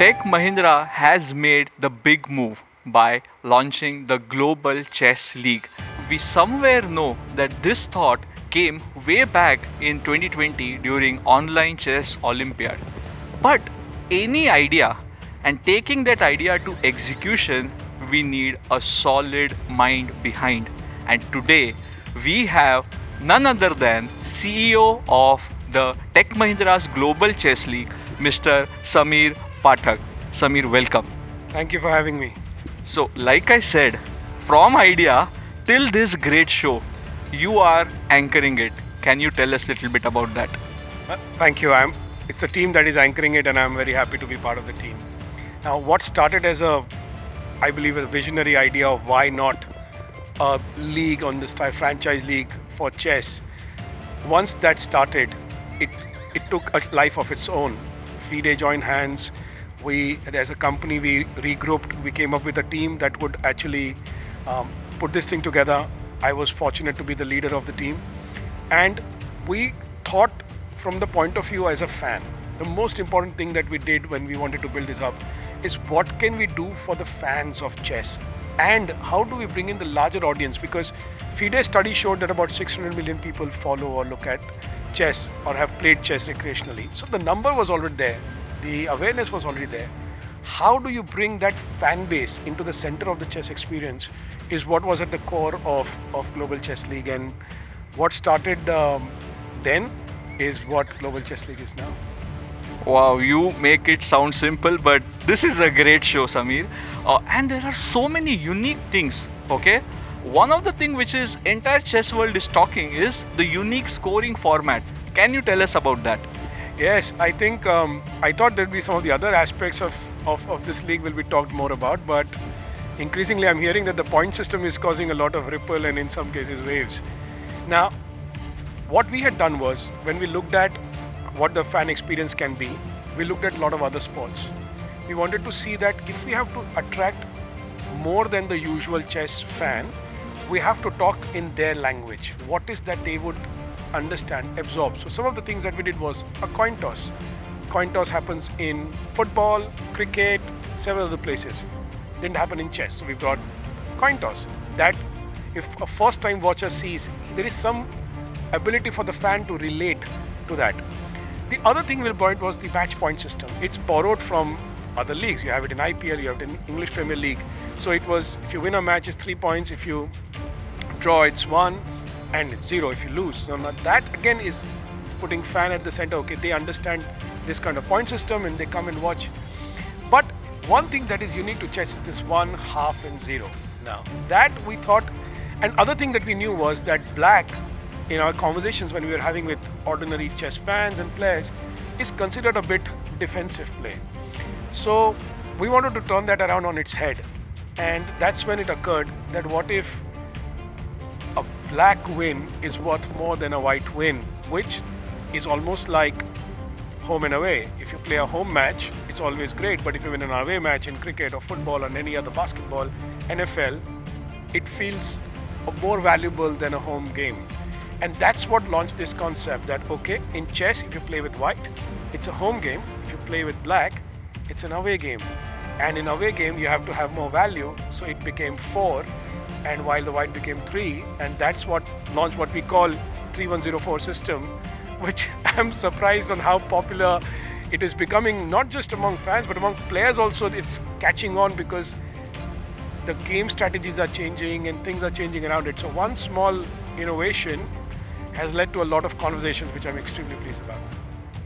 Tech Mahindra has made the big move by launching the Global Chess League. We somewhere know that this thought came way back in 2020 during online chess olympiad. But any idea and taking that idea to execution we need a solid mind behind. And today we have none other than CEO of the Tech Mahindra's Global Chess League, Mr. Samir Pathak. Samir, welcome. Thank you for having me. So, like I said, from idea till this great show, you are anchoring it. Can you tell us a little bit about that? Uh, Thank you. I'm. It's the team that is anchoring it, and I'm very happy to be part of the team. Now, what started as a, I believe, a visionary idea of why not a league on this type franchise league for chess. Once that started, it it took a life of its own. FIDE joined hands. We, as a company, we regrouped. We came up with a team that would actually um, put this thing together. I was fortunate to be the leader of the team, and we thought from the point of view as a fan. The most important thing that we did when we wanted to build this up is what can we do for the fans of chess and how do we bring in the larger audience because FIDE study showed that about 600 million people follow or look at chess or have played chess recreationally. So the number was already there, the awareness was already there. How do you bring that fan base into the center of the chess experience is what was at the core of, of Global Chess League and what started um, then is what Global Chess League is now. Wow, you make it sound simple, but this is a great show, Samir. Uh, and there are so many unique things. Okay, one of the thing which is entire chess world is talking is the unique scoring format. Can you tell us about that? Yes, I think um, I thought there'd be some of the other aspects of, of, of this league will be talked more about, but increasingly I'm hearing that the point system is causing a lot of ripple and in some cases waves. Now, what we had done was when we looked at what the fan experience can be, we looked at a lot of other sports. We wanted to see that if we have to attract more than the usual chess fan, we have to talk in their language. What is that they would understand, absorb? So, some of the things that we did was a coin toss. Coin toss happens in football, cricket, several other places. Didn't happen in chess. So we've got coin toss. That if a first time watcher sees, there is some ability for the fan to relate to that. The other thing we'll point was the match point system. It's borrowed from other leagues. You have it in IPL, you have it in English Premier League. So it was if you win a match, it's three points. If you draw, it's one, and it's zero if you lose. So now that again is putting fan at the center. Okay, they understand this kind of point system and they come and watch. But one thing that is unique to chess is this one, half, and zero. Now that we thought, and other thing that we knew was that black in our conversations when we were having with ordinary chess fans and players is considered a bit defensive play. So we wanted to turn that around on its head. And that's when it occurred that what if black win is worth more than a white win, which is almost like home and away. If you play a home match, it's always great, but if you win an away match in cricket or football or any other basketball, NFL, it feels more valuable than a home game. And that's what launched this concept that okay, in chess, if you play with white, it's a home game. If you play with black, it's an away game. And in away game, you have to have more value. So it became four, and while the white became three, and that's what launched what we call 3104 system, which I'm surprised on how popular it is becoming, not just among fans, but among players also. It's catching on because the game strategies are changing and things are changing around it. So one small innovation has led to a lot of conversations, which I'm extremely pleased about.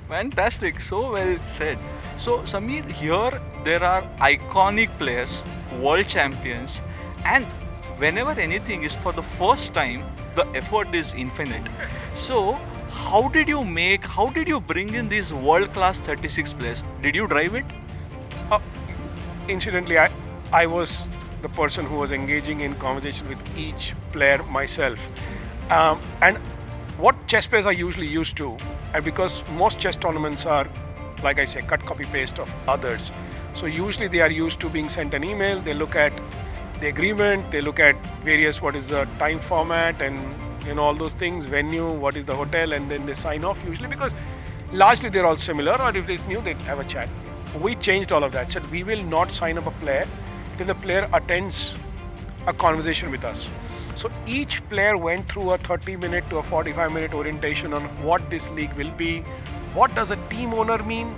Fantastic, so well said. So, Samir, here there are iconic players, world champions, and whenever anything is for the first time, the effort is infinite. So, how did you make, how did you bring in these world class 36 players? Did you drive it? Uh, incidentally, I, I was the person who was engaging in conversation with each player myself. Um, and what chess players are usually used to, and because most chess tournaments are, like I say, cut copy paste of others. So usually they are used to being sent an email. They look at the agreement. They look at various what is the time format and you know all those things, venue, what is the hotel, and then they sign off usually because largely they're all similar. Or if it's new, they have a chat. we changed all of that. Said we will not sign up a player till the player attends a conversation with us. So each player went through a 30 minute to a 45 minute orientation on what this league will be, what does a team owner mean,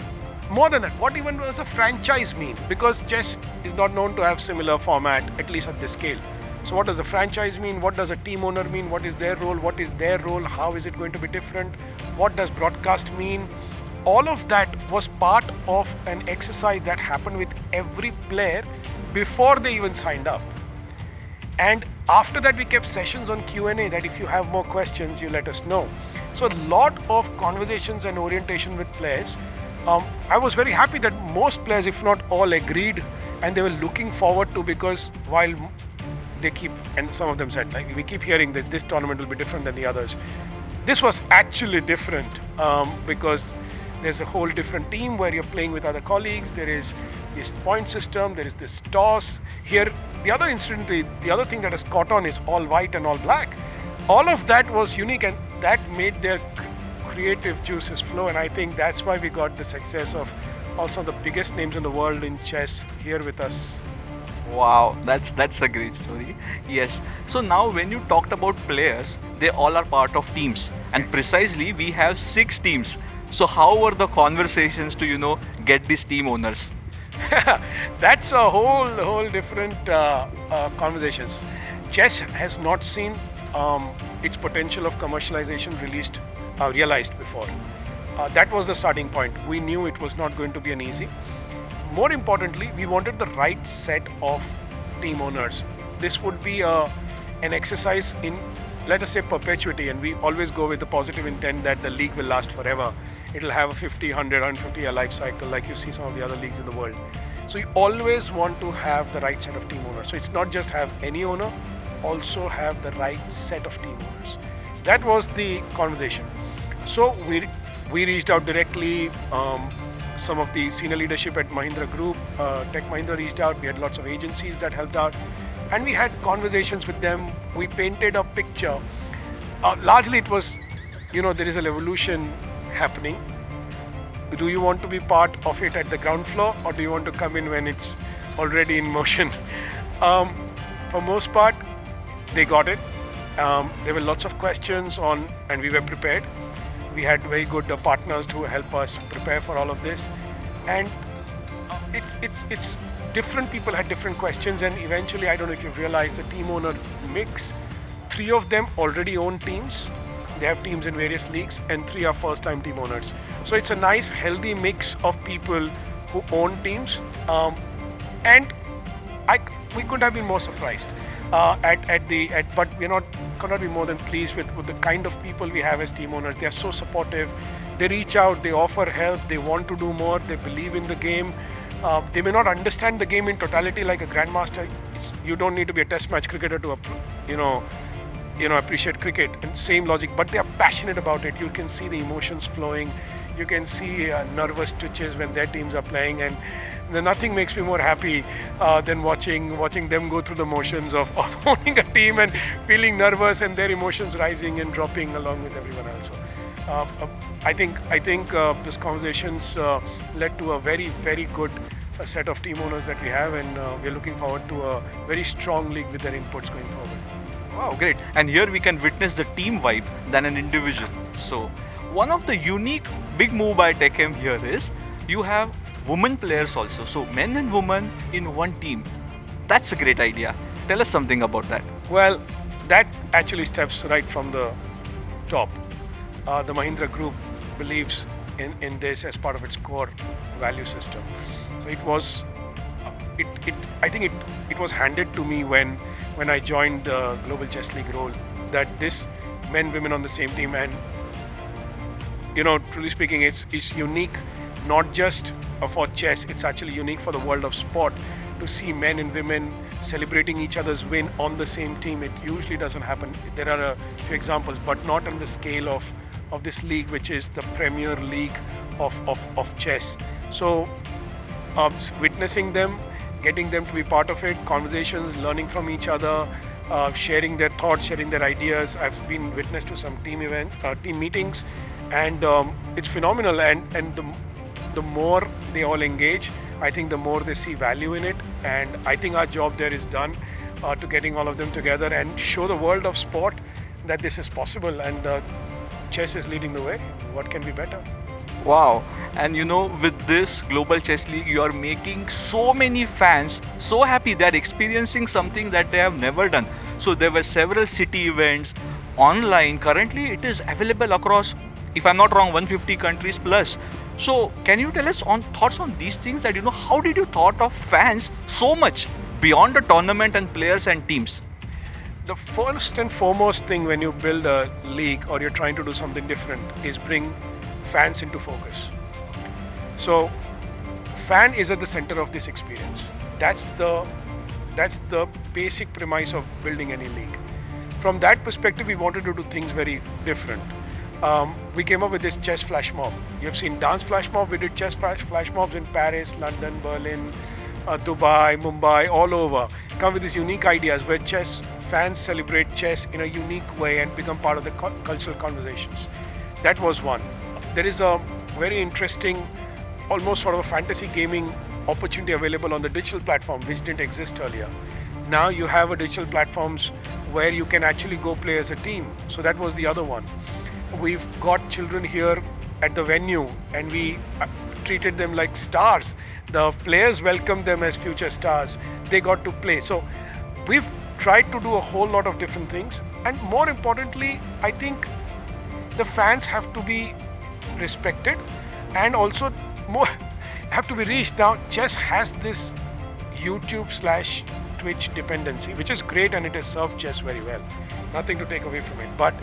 more than that, what even does a franchise mean? Because chess is not known to have similar format, at least at this scale. So what does a franchise mean? What does a team owner mean? What is their role? What is their role? How is it going to be different? What does broadcast mean? All of that was part of an exercise that happened with every player before they even signed up. And after that, we kept sessions on Q&A that if you have more questions, you let us know. So a lot of conversations and orientation with players um, I was very happy that most players, if not all, agreed and they were looking forward to because while they keep, and some of them said, like, we keep hearing that this tournament will be different than the others. This was actually different um, because there's a whole different team where you're playing with other colleagues. There is this point system, there is this toss. Here, the other incident, the other thing that has caught on is all white and all black. All of that was unique and that made their creative juices flow, and I think that's why we got the success of also the biggest names in the world in chess here with us. Wow, that's that's a great story. Yes. So now when you talked about players, they all are part of teams, and precisely we have six teams. So how were the conversations to you know get these team owners? that's a whole whole different uh, uh, conversations. Chess has not seen um, its potential of commercialization released uh, realized before. Uh, that was the starting point. We knew it was not going to be an easy. More importantly, we wanted the right set of team owners. This would be a, uh, an exercise in, let us say, perpetuity, and we always go with the positive intent that the league will last forever. It'll have a 50, 100, 150 year life cycle like you see some of the other leagues in the world. So you always want to have the right set of team owners. So it's not just have any owner, also have the right set of team owners. That was the conversation. So we we reached out directly. Um, some of the senior leadership at Mahindra Group, uh, Tech Mahindra reached out. We had lots of agencies that helped out, and we had conversations with them. We painted a picture. Uh, largely, it was, you know, there is a revolution happening. Do you want to be part of it at the ground floor, or do you want to come in when it's already in motion? Um, for most part, they got it. Um, there were lots of questions on, and we were prepared we had very good uh, partners to help us prepare for all of this, and uh, it's it's it's different people had different questions, and eventually, I don't know if you've realized the team owner mix. Three of them already own teams. They have teams in various leagues, and three are first-time team owners. So it's a nice, healthy mix of people who own teams, um, and I we couldn't have been more surprised uh, at, at the at, but we're not cannot be more than pleased with, with the kind of people we have as team owners. They are so supportive. They reach out, they offer help, they want to do more, they believe in the game. Uh, they may not understand the game in totality like a grandmaster. It's, you don't need to be a test match cricketer to, you know, you know, appreciate cricket. And same logic, but they are passionate about it. You can see the emotions flowing. You can see uh, nervous twitches when their teams are playing, and nothing makes me more happy uh, than watching watching them go through the motions of, of owning a team and feeling nervous and their emotions rising and dropping along with everyone else. So, uh, uh I think I think uh, these conversations uh, led to a very very good uh, set of team owners that we have, and we're looking forward to a very strong league with their inputs going forward. Wow, great! And here we can witness the team vibe than an individual. So, one of the unique big move by TechM here is you have women players also. So men and women in one team. That's a great idea. Tell us something about that. Well, that actually steps right from the top. Uh, the Mahindra Group believes in, in this as part of its core value system. So it was, uh, it, it I think it, it was handed to me when when I joined the Global Chess League role that this men women on the same team and you know truly speaking it's it's unique not just for chess, it's actually unique for the world of sport to see men and women celebrating each other's win on the same team. It usually doesn't happen. There are a few examples, but not on the scale of, of this league, which is the premier league of, of, of chess. So, um, witnessing them, getting them to be part of it, conversations, learning from each other, uh, sharing their thoughts, sharing their ideas. I've been witness to some team events, uh, team meetings, and um, it's phenomenal. And and the the more they all engage, I think the more they see value in it. And I think our job there is done uh, to getting all of them together and show the world of sport that this is possible. And uh, chess is leading the way. What can be better? Wow. And you know, with this Global Chess League, you are making so many fans so happy. They're experiencing something that they have never done. So there were several city events online. Currently, it is available across, if I'm not wrong, 150 countries plus. So can you tell us on thoughts on these things that you know how did you thought of fans so much beyond the tournament and players and teams? The first and foremost thing when you build a league or you're trying to do something different is bring fans into focus. So fan is at the center of this experience. That's the that's the basic premise of building any league. From that perspective, we wanted to do things very different. Um, we came up with this chess flash mob. You've seen dance flash mob. We did chess flash, flash mobs in Paris, London, Berlin, uh, Dubai, Mumbai, all over. Come with these unique ideas where chess fans celebrate chess in a unique way and become part of the cu- cultural conversations. That was one. There is a very interesting, almost sort of a fantasy gaming opportunity available on the digital platform, which didn't exist earlier. Now you have a digital platforms where you can actually go play as a team. So that was the other one. We've got children here at the venue and we uh, treated them like stars. The players welcomed them as future stars. They got to play. So we've tried to do a whole lot of different things. And more importantly, I think the fans have to be respected and also more have to be reached. Now, chess has this YouTube slash Twitch dependency, which is great and it has served chess very well. Nothing to take away from it. But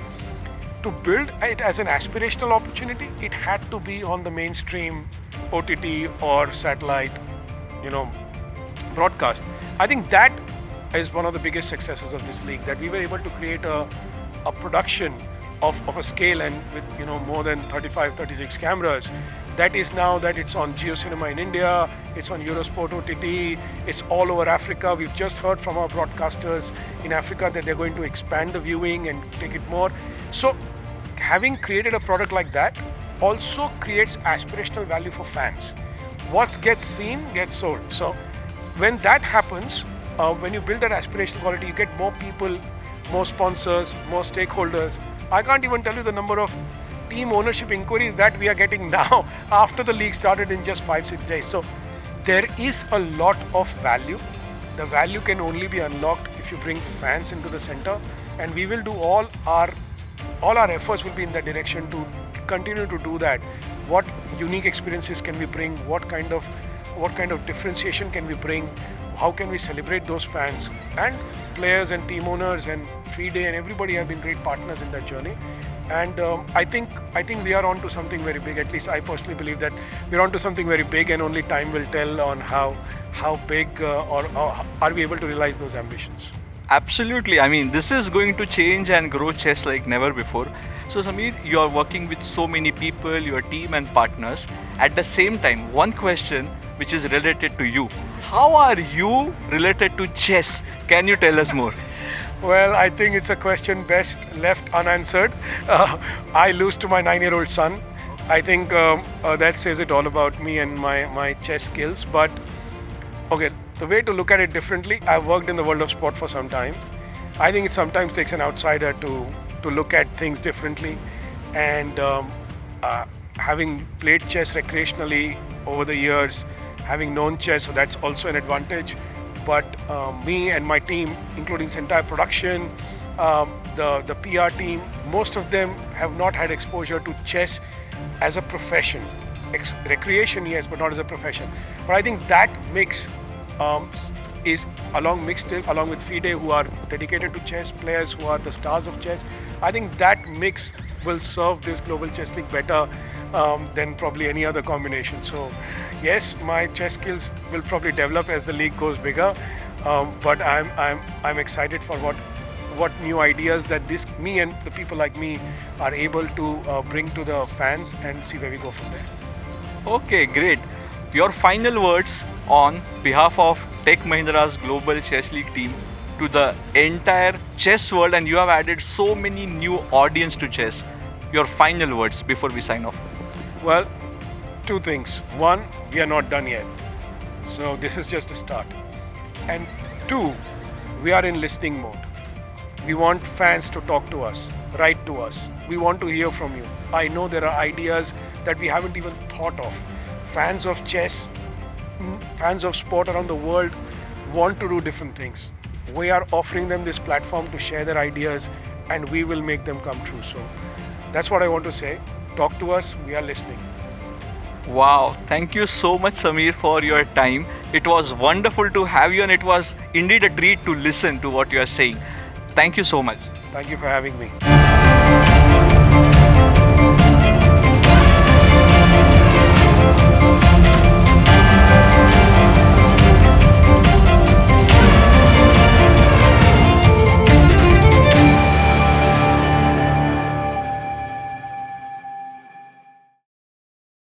to build it as an aspirational opportunity, it had to be on the mainstream OTT or satellite, you know, broadcast. I think that is one of the biggest successes of this league that we were able to create a, a production of, of a scale and with you know more than 35 36 cameras that is now that it's on JioCinema in India, it's on Eurosport OTT, it's all over Africa. We've just heard from our broadcasters in Africa that they're going to expand the viewing and take it more. So, having created a product like that also creates aspirational value for fans. What gets seen gets sold. So, when that happens, uh, when you build that aspirational quality, you get more people, more sponsors, more stakeholders. I can't even tell you the number of team ownership inquiries that we are getting now after the league started in just five, six days. So there is a lot of value. The value can only be unlocked if you bring fans into the center, and we will do all our all our efforts will be in that direction to continue to do that. What unique experiences can we bring? What kind of what kind of differentiation can we bring? How can we celebrate those fans? And players and team owners and FIDE and everybody have been great partners in that journey and um, I think I think we are on to something very big. At least I personally believe that we're on to something very big, and only time will tell on how how big uh, or, or are we able to realize those ambitions. Absolutely. I mean, this is going to change and grow chess like never before. So, Samir, you are working with so many people, your team and partners. At the same time, one question which is related to you. How are you related to chess? Can you tell us more? Well, I think it's a question best left unanswered. Uh, I lose to my nine-year-old son. I think um, uh, that says it all about me and my, my chess skills. But okay, the way to look at it differently, I've worked in the world of sport for some time. I think it sometimes takes an outsider to to look at things differently. And um, uh, having played chess recreationally over the years, having known chess, so that's also an advantage but uh, me and my team, including entire production, um, the the PR team, most of them have not had exposure to chess as a profession. Ex- recreation, yes, but not as a profession. But I think that mix um, is along mixed along with FIDE, who are dedicated to chess players, who are the stars of chess. I think that mix will serve this global chess league better um, than probably any other combination. So, yes, my chess skills will probably develop as the league goes bigger. Um, but I'm I'm I'm excited for what what new ideas that this me and the people like me are able to uh, bring to the fans and see where we go from there. Okay, great. Your final words on behalf of Tech Mahindra's Global Chess League team to the entire chess world, and you have added so many new audience to chess. Your final words before we sign off. Well, two things. One, we are not done yet. So this is just a start. And two, we are in listening mode. We want fans to talk to us, write to us. We want to hear from you. I know there are ideas that we haven't even thought of. Fans of chess, fans of sport around the world want to do different things. We are offering them this platform to share their ideas and we will make them come true. So that's what I want to say. Talk to us, we are listening. Wow, thank you so much, Samir, for your time. It was wonderful to have you, and it was indeed a treat to listen to what you are saying. Thank you so much. Thank you for having me.